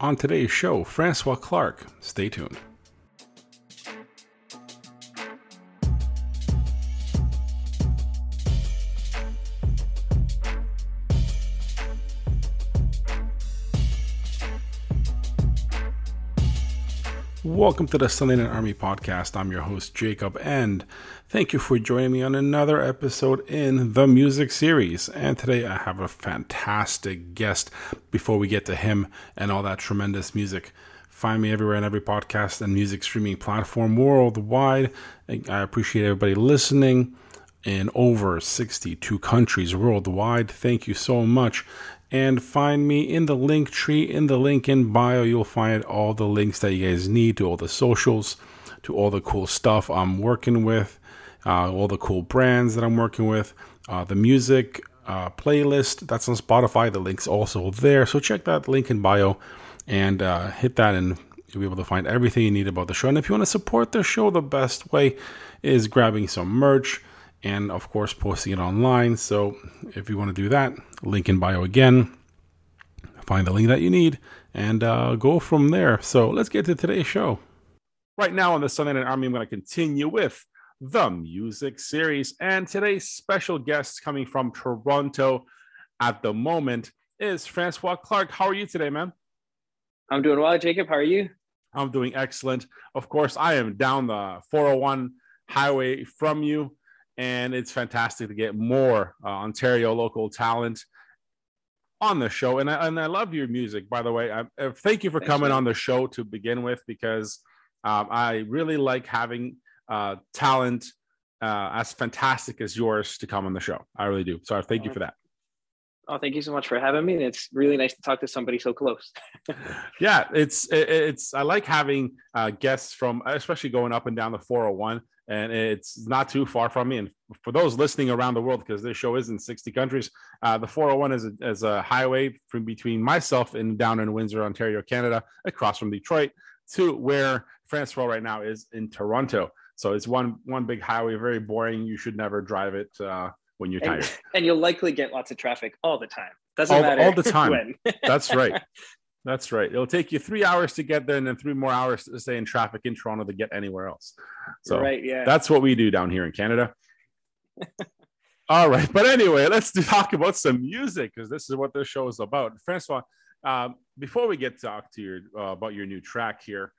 On today's show, Francois Klark. Stay tuned. Welcome to the Sunday Army podcast. I'm your host, Jacob, and thank you for joining me on another episode in the music series. And today I have a fantastic guest before we get to him and all that tremendous music. Find me everywhere on every podcast and music streaming platform worldwide. I appreciate everybody listening in over 62 countries worldwide. Thank you so much and find me in the link tree in the link in bio. You'll find all the links that you guys need to all the socials, to all the cool stuff I'm working with, uh, all the cool brands that I'm working with, uh, the music uh, playlist that's on Spotify. The link's also there. So check that link in bio and uh, hit that, and you'll be able to find everything you need about the show. And if you want to support the show, the best way is grabbing some merch and of course posting it online. So if you want to do that, link in bio again. Find the link that you need and uh, go from there. So let's get to today's show. Right now on the Sunday Night Army, I'm going to continue with the music series. And today's special guest coming from Toronto at the moment is Francois Klark. How are you today, man? I'm doing well, Jacob. How are you? I'm doing excellent. Of course, I am down the 401 highway from you and it's fantastic to get more uh, Ontario local talent on the show. And I, and I love your music, by the way. I, uh, thank you for Thanks, coming man. on the show to begin with, because um, I really like having uh, talent uh, as fantastic as yours to come on the show. I really do. So I thank you for that. Oh, thank you so much for having me. It's really nice to talk to somebody so close. yeah, it's it's I like having uh, guests from, especially going up and down the 401 and it's not too far from me. And for those listening around the world, because this show is in 60 countries, uh, the 401 is a, is a highway from between myself and down in Windsor, Ontario, Canada, across from Detroit, to where Francois right now is in Toronto. So it's one one big highway, very boring. You should never drive it uh, when you're tired. And, and, you'll likely get lots of traffic all the time. Doesn't all, matter all the time. That's right. That's right. It'll take you three hours to get there, and then three more hours to stay in traffic in Toronto to get anywhere else. So right, yeah, that's what we do down here in Canada. All right, but anyway, let's talk about some music because this is what this show is about. Francois, um, before we get to talk to your uh, about your new track here,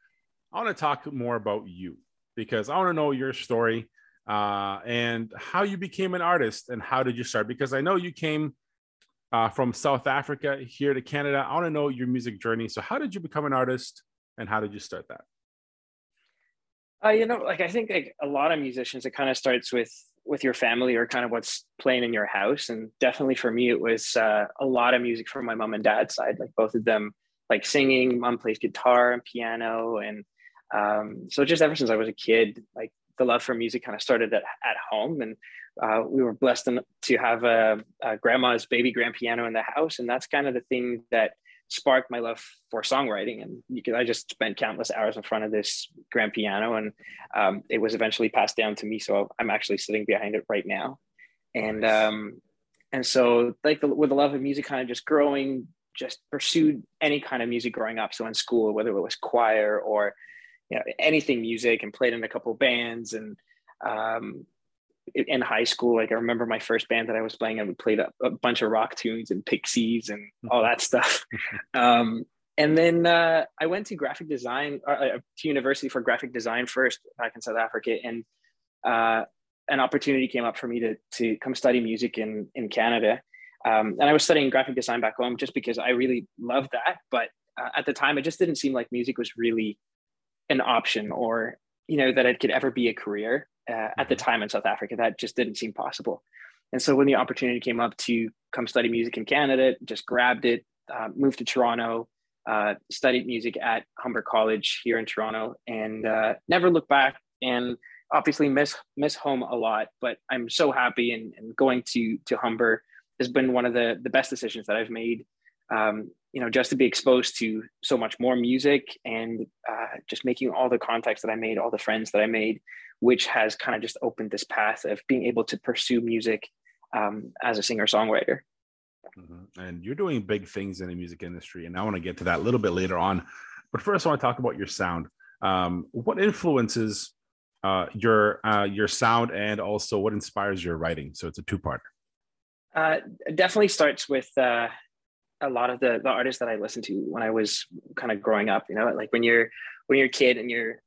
I want to talk more about you because I want to know your story uh, and how you became an artist and how did you start? Because I know you came uh, from South Africa here to Canada. I want to know your music journey. So, how did you become an artist, and how did you start that? Uh, you know, like I think like a lot of musicians, it kind of starts with with your family or kind of what's playing in your house. And definitely for me, it was uh, a lot of music from my mom and dad's side. Like both of them, like singing. Mom plays guitar and piano, and um, so just ever since I was a kid, like the love for music kind of started at, at home and uh, we were blessed to have a, a, grandma's baby grand piano in the house, and that's kind of the thing that sparked my love for songwriting. And you could, I just spent countless hours in front of this grand piano, and um, it was eventually passed down to me. So I'm actually sitting behind it right now, and um, and so like the, with the love of music, kind of just growing, just pursued any kind of music growing up. So in school, whether it was choir or you know anything music, and played in a couple bands and um, in high school, like I remember my first band that I was playing, I would play a, a bunch of rock tunes and Pixies and all that stuff. Um, and then uh, I went to graphic design uh, uh, to university for graphic design first back in South Africa, and uh, an opportunity came up for me to to come study music in in Canada. Um, and I was studying graphic design back home just because I really loved that. But uh, at the time, it just didn't seem like music was really an option, or you know that it could ever be a career uh, at the mm-hmm. time in South Africa. That just didn't seem possible. And so when the opportunity came up to come study music in Canada, just grabbed it, uh, moved to Toronto, uh, studied music at Humber College here in Toronto, and uh, never looked back. And obviously miss miss home a lot, but I'm so happy. And, and going to to Humber has been one of the the best decisions that I've made. Um, you know, just to be exposed to so much more music and uh, just making all the contacts that I made, all the friends that I made, which has kind of just opened this path of being able to pursue music um, as a singer songwriter. Mm-hmm. And you're doing big things in the music industry, and I want to get to that a little bit later on. But first, I want to talk about your sound. Um, what influences uh, your uh, your sound, and also what inspires your writing? So it's a two part. Uh, definitely starts with uh, a lot of the the artists that I listened to when I was kind of growing up. You know, like when you're when you're a kid and you're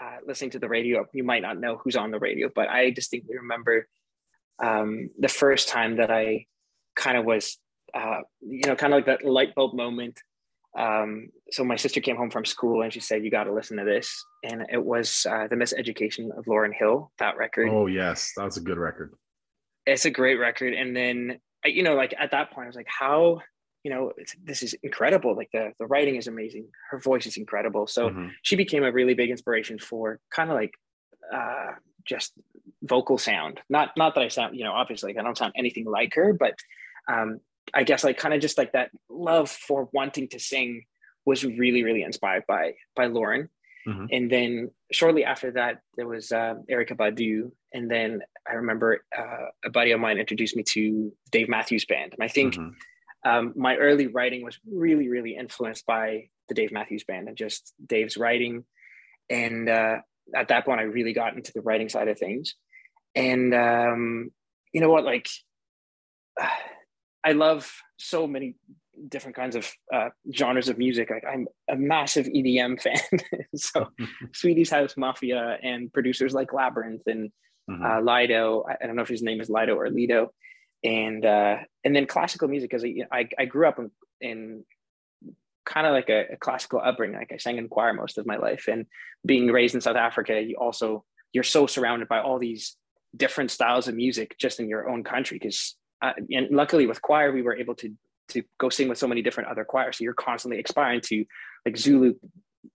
uh, listening to the radio, you might not know who's on the radio, but I distinctly remember um, the first time that I kind of was, uh, you know, kind of like that light bulb moment. Um, so my sister came home from school and she said, "You got to listen to this," and it was uh, the Miseducation of Lauryn Hill. That record. Oh yes, that's a good record. It's a great record, and then you know, like at that point, I was like, "How?" You know, this is incredible. Like the the writing is amazing. Her voice is incredible. So mm-hmm. she became a really big inspiration for kind of like uh, just vocal sound. Not not that I sound, you know, obviously I don't sound anything like her, but um, I guess like kind of just like that love for wanting to sing was really really inspired by by Lauryn Mm-hmm. And then shortly after that, there was uh, Erykah Badu, and then I remember uh, a buddy of mine introduced me to Dave Matthews Band, and I think mm-hmm. Um, my early writing was really really influenced by the Dave Matthews Band and just Dave's writing, and uh, at that point, I really got into the writing side of things. And um, you know what? Like, I love so many different kinds of uh, genres of music. Like, I'm a massive EDM fan. so, Swedish House Mafia and producers like Labrinth and mm-hmm. uh, Lido. I, I, don't know if his name is Lido or Lido. And uh, and then classical music, because I, I, I grew up in, in kind of like a, a, classical upbringing. Like I sang in choir most of my life, and being raised in South Africa, you also you're so surrounded by all these different styles of music just in your own country. Because uh, and luckily with choir, we were able to to go sing with so many different other choirs. So you're constantly aspiring to like Zulu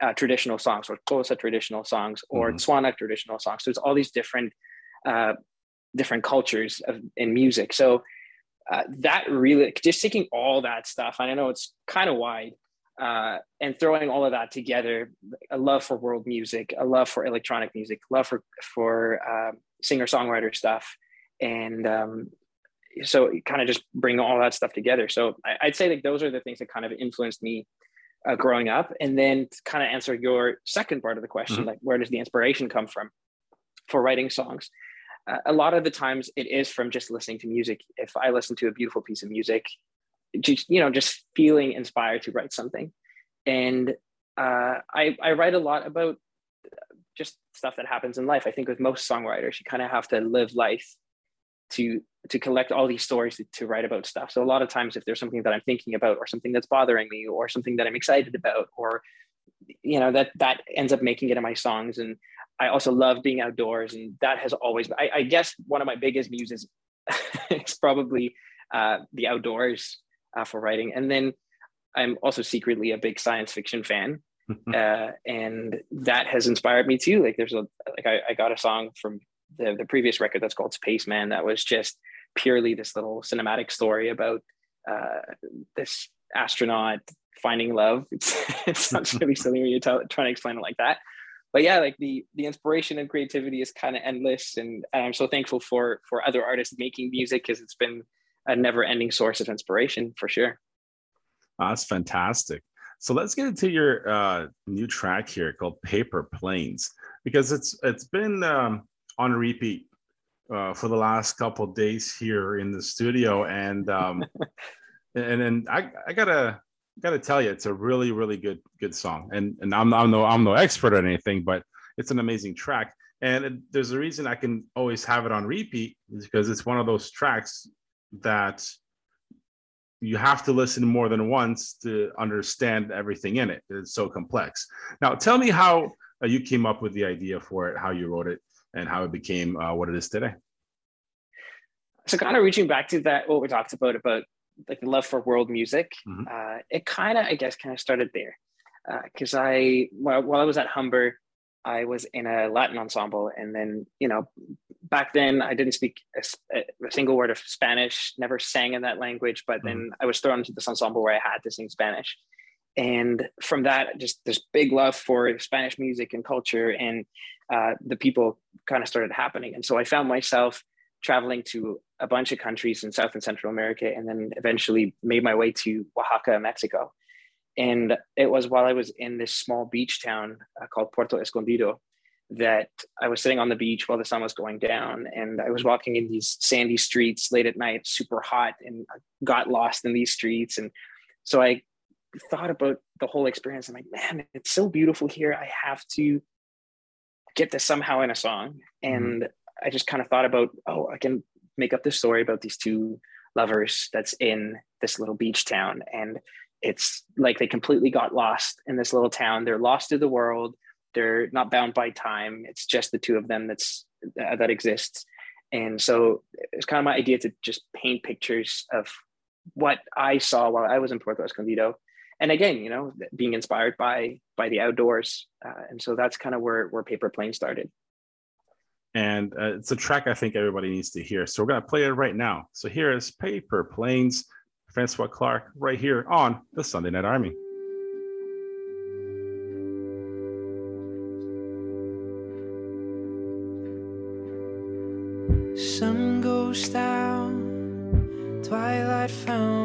uh, traditional songs or Xhosa traditional songs or mm-hmm. Tswana traditional songs. So it's all these different uh, different cultures of in music. So uh, that really just taking all that stuff. And I know it's kind of wide, uh, and throwing all of that together a love for world music a love for electronic music love for for uh, singer songwriter stuff and um, so kind of just bring all that stuff together so I, would say like those are the things that kind of influenced me uh, growing up and then kind of answer your second part of the question mm-hmm. like where does the inspiration come from for writing songs a lot of the times it is from just listening to music. If i listen to a beautiful piece of music just you know just feeling inspired to write something. And uh, I, I write a lot about just stuff that happens in life. I think with most songwriters you kind of have to live life to to collect all these stories to, to, write about stuff. So a lot of times if there's something that i'm thinking about or something that's bothering me or something that i'm excited about or you know that that ends up making it in my songs and i also love being outdoors and that has always I, I guess one of my biggest muses is probably uh, the outdoors uh, for writing. And then I'm also secretly a big science fiction fan. uh, and that has inspired me too. Like there's a, like I, I got a song from the, the previous record that's called Spaceman that was just purely this little cinematic story about uh, this astronaut finding love. It's, it sounds really silly when you're trying to explain it like that. But yeah, like the the inspiration and creativity is kind of endless, and, and I'm so thankful for for other artists making music because it's been a never ending source of inspiration for sure. That's fantastic. So let's get into your uh, new track here called Paper Planes because it's it's been um, on repeat uh, for the last couple days here in the studio, and um, and and I, I gotta gotta tell you, it's a really really good good song, and and I'm I'm no I'm no expert or anything, but it's an amazing track, and it, there's a reason I can always have it on repeat is because it's one of those tracks that you have to listen more than once to understand everything in it. It's so complex. Now, tell me how uh, you came up with the idea for it, how you wrote it, and how it became uh, what it is today. So, kind of reaching back to that, what we talked about about like the love for world music, mm-hmm. uh, it kind of, I guess, kind of started there because uh, I, while, while I was at Humber, I was in a Latin ensemble, and then you know, back then I didn't speak a, a single word of Spanish, never sang in that language. But then mm-hmm. I was thrown into this ensemble where I had to sing Spanish, and from that, just this big love for Spanish music and culture, and uh, the people kind of started happening. And so I found myself traveling to a bunch of countries in South and Central America, and then eventually made my way to Oaxaca, Mexico. And it was while I was in this small beach town uh, called Puerto Escondido that I was sitting on the beach while the sun was going down, and I was walking in these sandy streets late at night, super hot, and I got lost in these streets. And so I thought about the whole experience. I'm like, man, it's so beautiful here. I have to get this somehow in a song. Mm-hmm. And. I just kind of thought about, oh, I can make up this story about these two lovers that's in this little beach town. And it's like they completely got lost in this little town. They're lost to the world. They're not bound by time. It's just the two of them that's uh, that exists. And so it's kind of my idea to just paint pictures of what I saw while I was in Puerto Escondido and again you know being inspired by by the outdoors uh, and so that's kind of where where paper plane started and uh, it's a track i think everybody needs to hear. So we're going to play it right now. So here is paper planes francois klark right here on the sunday night army. Sun goes down twilight found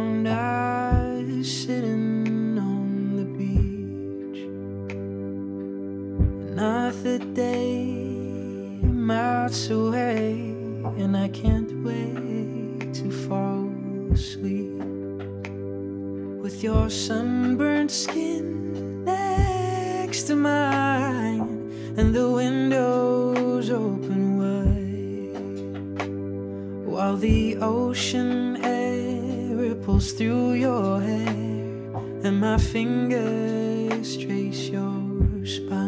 your sunburned skin next to mine, and the windows open wide while the ocean air ripples through your hair, and my fingers trace your spine.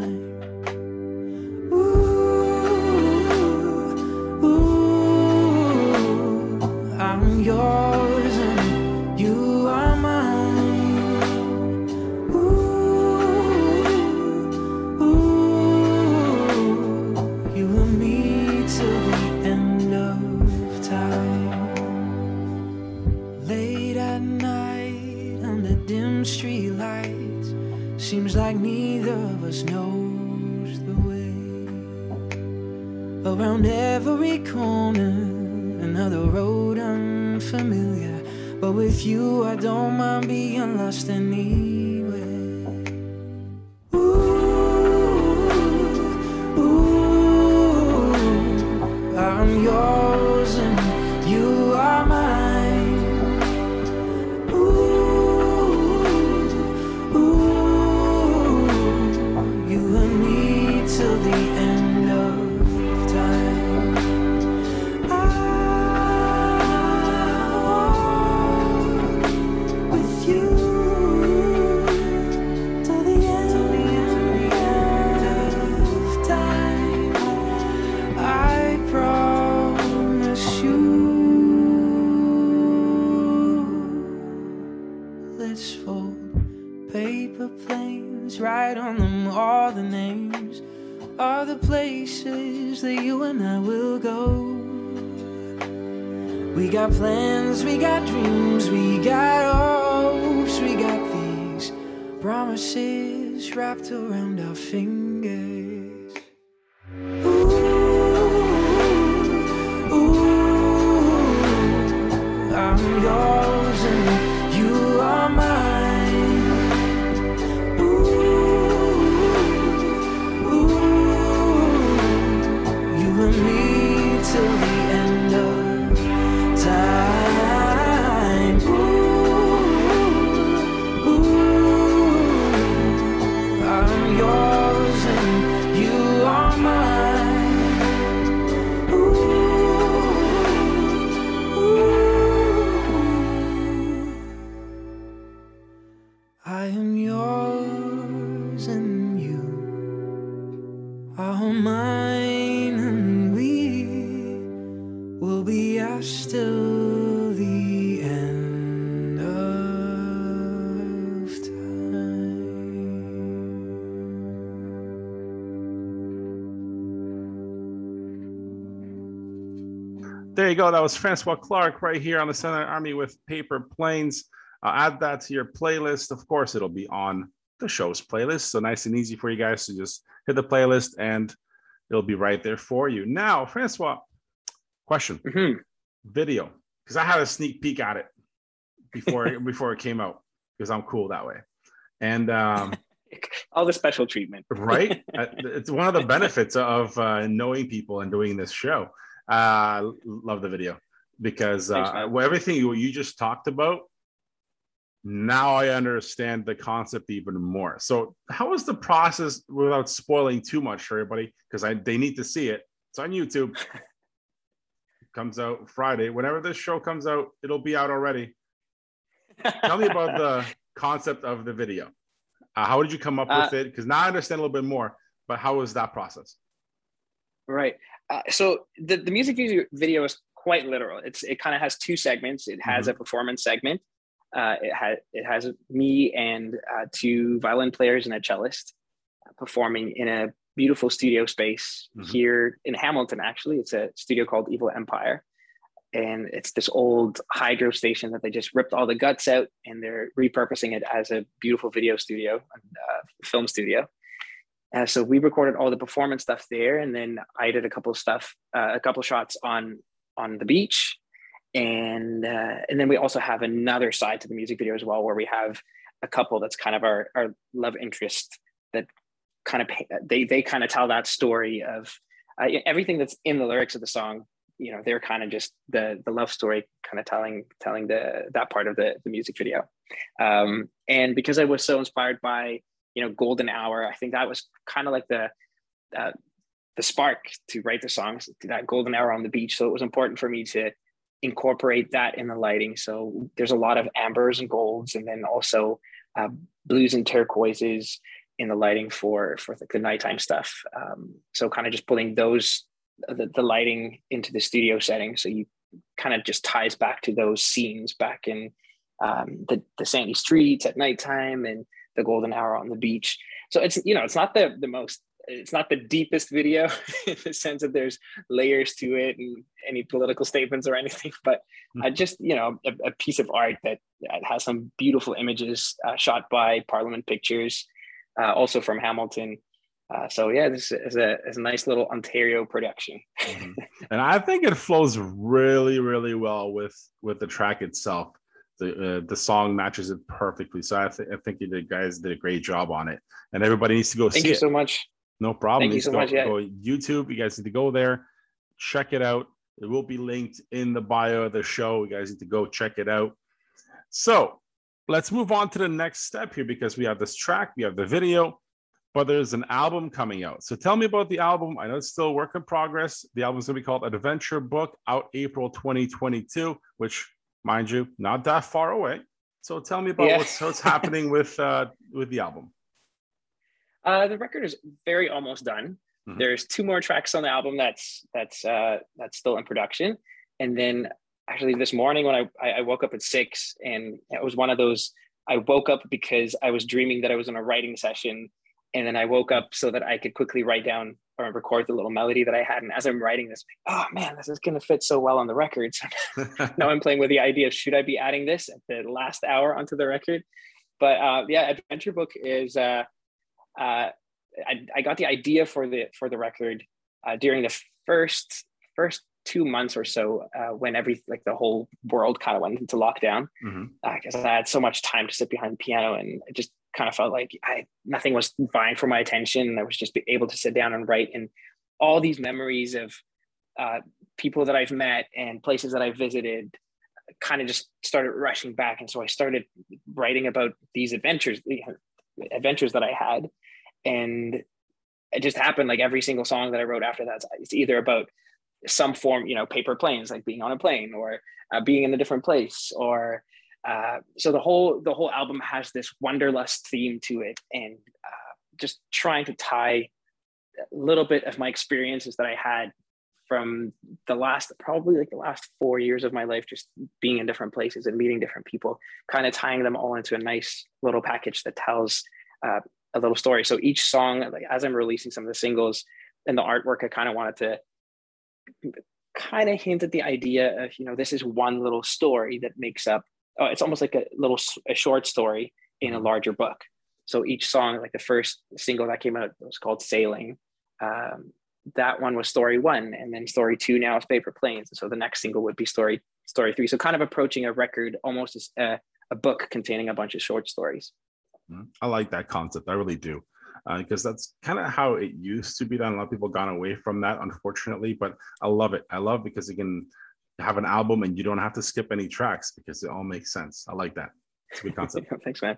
We got dreams, we got hopes, we got these promises wrapped around There you go. That was Francois Klark right here on the Center Army with Paper Planes. I'll add that to your playlist. Of course, it'll be on the show's playlist. So nice and easy for you guys to just hit the playlist and it'll be right there for you. Now, Francois, question. Mm-hmm. video because I had a sneak peek at it before before it came out because I'm cool that way. And um, all the special treatment, right? Uh, it's one of the benefits of uh, knowing people and doing this show. Uh, love the video because uh, well, everything you, you just talked about. Now I understand the concept even more. So, how was the process without spoiling too much for everybody? Because I they need to see it. It's on YouTube. comes out Friday. Whenever this show comes out, it'll be out already. Tell me about the concept of the video. Uh, how did you come up uh, with it? Because now I understand a little bit more, but how was that process? Right. Uh, so the, the music video is quite literal. It's it kind of has two segments. It has mm-hmm. a performance segment. Uh, it has it has me and uh, two violin players and a cellist uh, performing in a beautiful studio space mm-hmm. here in Hamilton. Actually, it's a studio called Evil Empire, and it's this old hydro station that they just ripped all the guts out and they're repurposing it as a beautiful video studio and uh, film studio. Uh, so we recorded all the performance stuff there, and then I did a couple of stuff, uh, a couple shots on on the beach, and uh, and then we also have another side to the music video as well, where we have a couple that's kind of our our love interest that kind of they they kind of tell that story of uh, everything that's in the lyrics of the song you know they're kind of just the the love story kind of telling telling the that part of the the music video. Um and because i was so inspired by you know golden hour. I think that was kind of like the uh, the spark to write the songs to that golden hour on the beach. So it was important for me to incorporate that in the lighting. So there's a lot of ambers and golds and then also uh, blues and turquoises in the lighting for for the, the nighttime stuff. Um, so kind of just pulling those the, the lighting into the studio setting, so you kind of just ties back to those scenes back in um, the the sandy streets at nighttime and the golden hour on the beach. So it's you know it's not the the most it's not the deepest video in the sense that there's layers to it and any political statements or anything, but uh, just you know a, a, piece of art that, that has some beautiful images uh, shot by Parliament Pictures uh, also from Hamilton. Uh, so yeah, this is a, is a nice little Ontario production. mm-hmm. And I think it flows really, really well with with the track itself. The uh, the song matches it perfectly. So I, th- I think you did, guys did a great job on it, and everybody needs to go Thank see you it. so much. No problem. Thank you so go, much. Yeah. Go YouTube. You guys need to go there, check it out. It will be linked in the bio of the show. You guys need to go check it out. So let's move on to the next step here because we have this track, we have the video, but there's an album coming out. So tell me about the album. I know it's still work in progress. The album's gonna be called Adventure Book, out April 2022, which, mind you, not that far away. So tell me about yeah. what's, what's happening with uh, with the album. Uh, the record is very almost done. Mm-hmm. There's two more tracks on the album that's that's uh, that's still in production, and then actually this morning when I, I woke up at six and it was one of those I woke up because I was dreaming that I was in a writing session and then I woke up so that I could quickly write down or record the little melody that I had. And as I'm writing this, oh man, this is going to fit so well on the record. So now I'm playing with the idea of should I be adding this at the last hour onto the record? But uh, yeah, Adventure Book is. Uh, uh, I, I, got the idea for the for the record uh, during the first first two months or so uh, when every like the whole world kind of went into lockdown because mm-hmm. uh, I had so much time to sit behind the piano and just kind of felt like I nothing was vying for my attention. I was just able to sit down and write. And all these memories of uh, people that I've met and places that I visited kind of just started rushing back. And so I started writing about these adventures adventures that I had. And it just happened like every single song that I wrote after that it's either about some form, you know, paper planes, like being on a plane or uh, being in a different place, or uh, so the whole the whole album has this wanderlust theme to it, and uh, just trying to tie a little bit of my experiences that I had from the last probably like the last four years of my life just being in different places and meeting different people kind of tying them all into a nice little package that tells uh, a little story. So each song like as i'm releasing some of the singles and the artwork i kind of wanted to kind of hint at the idea of you know this is one little story that makes up oh, it's almost like a little a short story in a mm-hmm. larger book so each song like the first single that came out was called sailing um, that one was story one, and then story two now is Paper Planes. And so the next single would be story story three. So kind of approaching a record almost as a, a book containing a bunch of short stories. Mm-hmm. I like that concept. I really do. Because uh, that's kind of how it used to be done. A lot of people gone away from that, unfortunately, but I love it. I love because you can have an album and you don't have to skip any tracks because it all makes sense. I like that. It's a good concept. Thanks, man.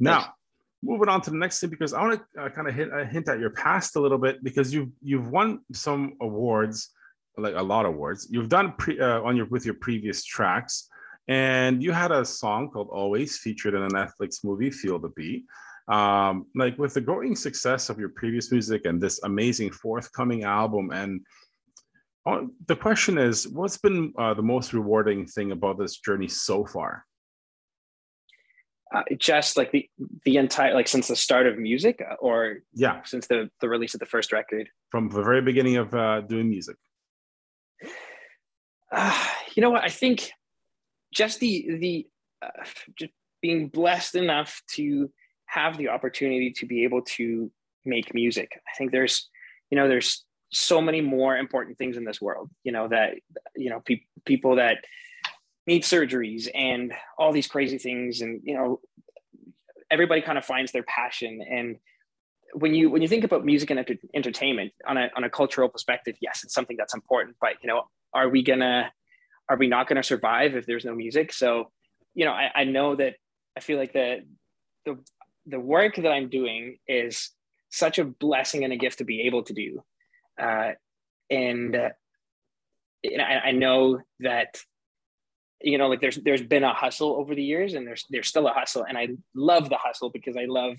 Now, Thanks. moving on to the next thing because I want to uh, kind of hit a hint at your past a little bit because you've you've won some awards, like a lot of awards. You've done pre, uh, on your with your previous tracks. And you had a song called Always featured in a Netflix movie, Feel the Beat. Um, like with the growing success of your previous music and this amazing forthcoming album, and uh, the question is, what's been uh, the most rewarding thing about this journey so far? Uh, just like the the entire like since the start of music, uh, or yeah, since the the release of the first record from the very beginning of uh, doing music. Uh, you know what? I think just the the uh, just being blessed enough to have the opportunity to be able to make music. I think there's you know there's so many more important things in this world. You know that you know pe- people that need surgeries and all these crazy things, and you know everybody kind of finds their passion and when you when you think about music and enter- entertainment on a on a cultural perspective, yes, it's something that's important. But you know, are we gonna are we not to survive if there's no music? So, you know, I, I know that I feel like the, the, the work that I'm doing is such a blessing and a gift to be able to do. Uh, and, uh, and I, I know that, you know, like there's, there's been a hustle over the years and there's, there's still a hustle. And I love the hustle because I love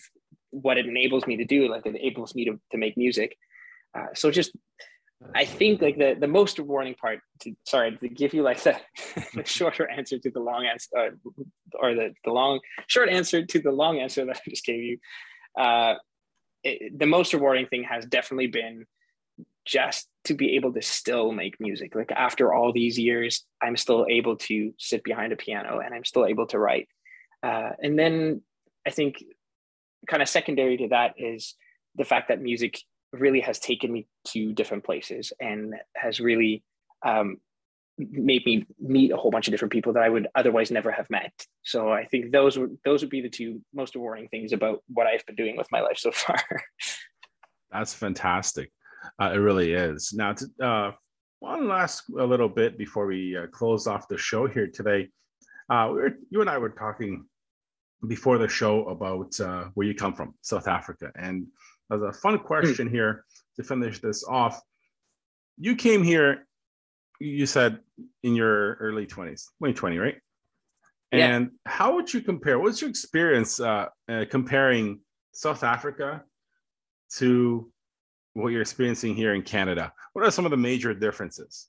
what it enables me to do. Like it enables me to, to make music. Uh, so just I think like the the most rewarding part. To, sorry to give you like the, the shorter answer to the long answer, uh, or the the long short answer to the long answer that I just gave you. Uh, it, the most rewarding thing has definitely been just to be able to still make music. Like after all these years, I'm still able to sit behind a piano and I'm still able to write. Uh, and then I think kind of secondary to that is the fact that music really has taken me to different places and has really um, made me meet a whole bunch of different people that I would otherwise never have met. So I think those would those would be the two most rewarding things about what I've been doing with my life so far. That's fantastic. Uh, it really is. Now, to, uh, one last a little bit before we uh, close off the show here today. Uh, we were, you and I were talking before the show about uh, where you come from, South Africa, and as a fun question here to finish this off. You came here, you said in your early 20s, 2020, right? And yeah. how would you compare? What's your experience uh, uh, comparing South Africa to what you're experiencing here in Canada? What are some of the major differences?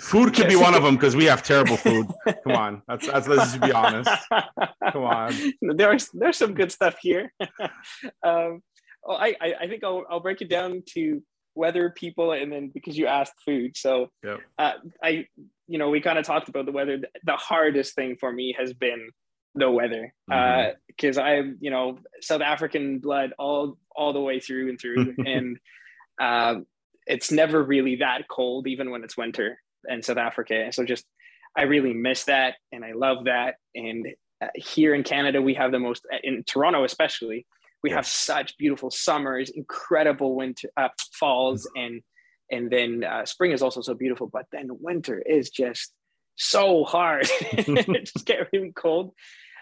Food could be one of them because we have terrible food. Come on, that's, that's let's just be honest. Come on. There's there's some good stuff here. um, well, I I think I'll I'll break it down to weather, people, and then because you asked food. So yep. uh, I you know we kind of talked about the weather. The hardest thing for me has been the weather because mm-hmm. uh, I'm you know South African blood all all the way through and through, and um, it's never really that cold even when it's winter in South Africa. And so just I really miss that and I love that. And uh, here in Canada, we have the most in Toronto, especially. We yeah. have such beautiful summers, incredible winter, uh, falls, mm-hmm. and and then uh, spring is also so beautiful. But then winter is just so hard. it just get really cold.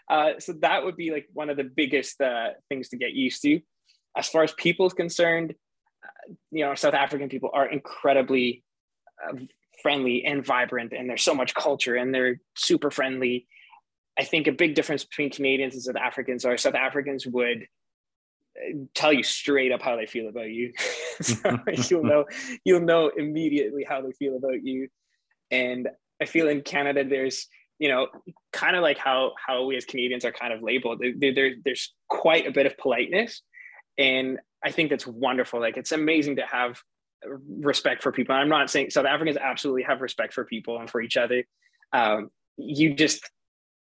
Uh, so that would be like one of the biggest uh, things to get used to. As far as people is concerned, uh, you know, South African people are incredibly uh, friendly and vibrant and there's so much culture and they're super friendly. I think a big difference between canadians and south africans are south africans would uh, tell you straight up how they feel about you. So you'll know you'll know immediately how they feel about you. And i feel in canada there's you know kind of like how how we as canadians are kind of labeled there, there, there's quite a bit of politeness and i think that's wonderful like it's amazing to have respect for people. I'm not saying South Africans absolutely have respect for people and for each other. Um, you just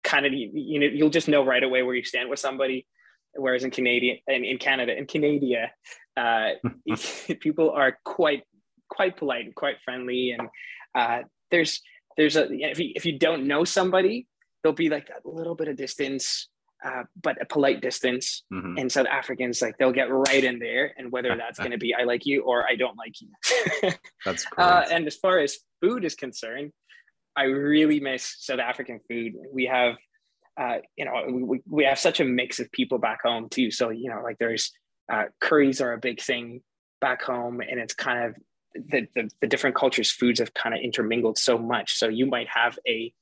kind of you know you'll just know right away where you stand with somebody. Whereas in Canadian and in Canada in Canada, Uh, people are quite quite polite and quite friendly, and uh, there's there's a if you, if you don't know somebody, there'll be like a little bit of distance. Uh, but a polite distance. Mm-hmm. And South Africans, like they'll get right in there, and whether that's going to be I like you or I don't like you. that's uh, great. and as far as food is concerned, I really miss South African food. We have, uh, you know, we, we have such a mix of people back home too. So, you know, like there's uh, curries are a big thing back home and it's kind of the, the, the different cultures foods have kind of intermingled so much. So you might have a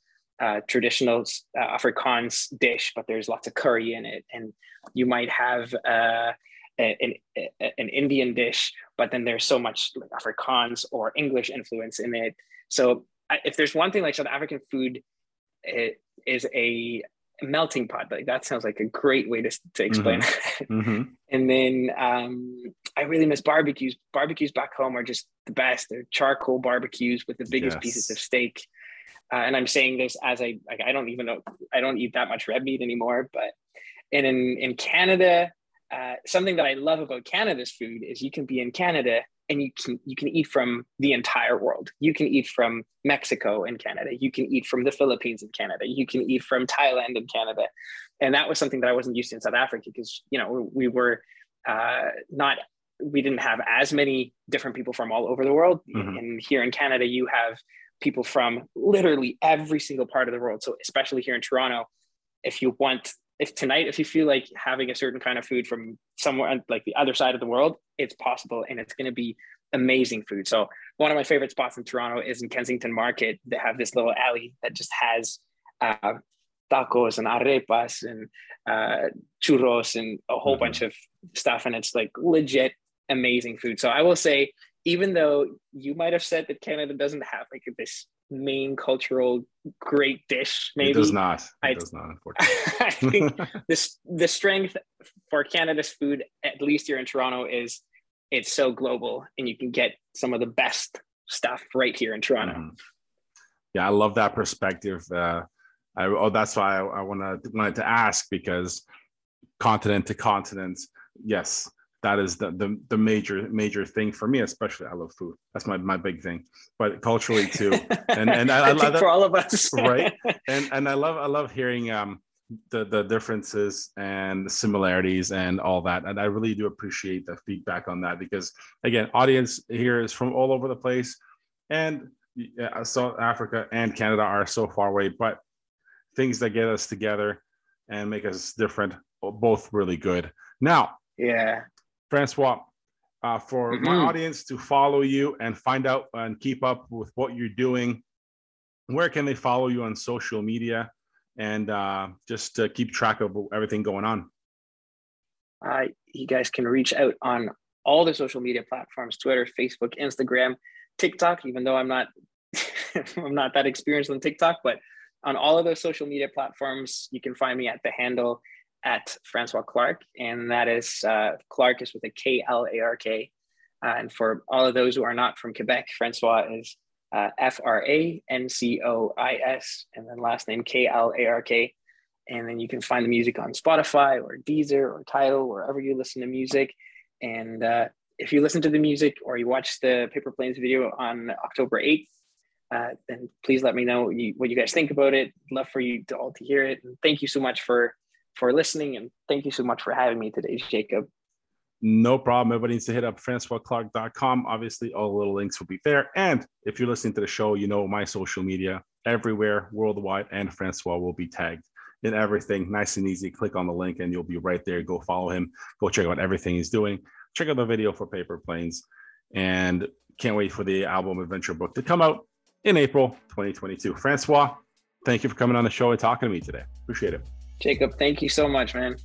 uh, traditional uh, Afrikaans dish, but there's lots of curry in it. And you might have uh, an, an Indian dish, but then there's so much like Afrikaans or English influence in it. So if there's one thing like South African food it is a melting pot. Like that sounds like a great way to, to explain mm-hmm. Mm-hmm. and then um, I really miss barbecues. Barbecues back home are just the best. They're charcoal barbecues with the biggest yes. pieces of steak. Uh, and I'm saying this as I like I don't even know I don't eat that much red meat anymore. But and in in Canada, uh, something that I love about Canada's food is you can be in Canada and you can you can eat from the entire world. You can eat from Mexico and Canada. You can eat from the Philippines and Canada. You can eat from Thailand and Canada, and that was something that I wasn't used to in South Africa because you know we were uh, not we didn't have as many different people from all over the world. Mm-hmm. And here in Canada, you have people from literally every single part of the world. So especially here in Toronto, if you want if tonight if you feel like having a certain kind of food from somewhere like the other side of the world it's possible and it's going to be amazing food so one of my favorite spots in toronto is in kensington market they have this little alley that just has uh, tacos and arepas and uh, churros and a whole mm-hmm. bunch of stuff and it's like legit amazing food so i will say even though you might have said that canada doesn't have like this main cultural great dish. Maybe it does not. It I, does not. Unfortunately, I think this the strength for Canada's food, at least here in Toronto, is it's so global, and you can get some of the best stuff right here in Toronto. Mm. Yeah, I love that perspective. Uh, I, oh, that's why I, I wanna, wanted to ask because continent to continent, yes, that is the, the the major major thing for me especially i love food. That's my my big thing. But culturally too. And and i, I, I love for all of us. Right? And and i love i love hearing um the the differences and the similarities and all that. And i really do appreciate the feedback on that because again audience here is from all over the place. And yeah, south africa and canada are so far away but things that get us together and make us different both really good. Now yeah Francois, uh, for mm-hmm. my audience to follow you and find out and keep up with what you're doing, where can they follow you on social media and uh, just to keep track of everything going on? Uh, you guys can reach out on all the social media platforms Twitter, Facebook, Instagram, TikTok, even though I'm not. I'm not that experienced on TikTok, but on all of those social media platforms, you can find me at the handle at Francois Klark, and that is uh, Klark is with a K L A R K. Uh, and for all of those who are not from Quebec, Francois is uh, F R A N C O I S, and then last name K L A R K. And then you can find the music on Spotify or Deezer or Tidal, wherever you listen to music. And uh, if you listen to the music or you watch the Paper Planes video on October 8th, uh, then please let me know what you, what you guys think about it. Love for you to all to hear it. And thank you so much for for listening. And thank you so much for having me today, Jacob. No problem. Everybody needs to hit up francoisklark.com. Obviously, all the little links will be there. And if you're listening to the show, you know my social media everywhere, worldwide, and Francois will be tagged in everything. Nice and easy. Click on the link and you'll be right there. Go follow him. Go check out everything he's doing. Check out the video for Paper Planes. And can't wait for the album Adventure Book to come out in April 2022. Francois, thank you for coming on the show and talking to me today. Appreciate it. Jacob, thank you so much, man.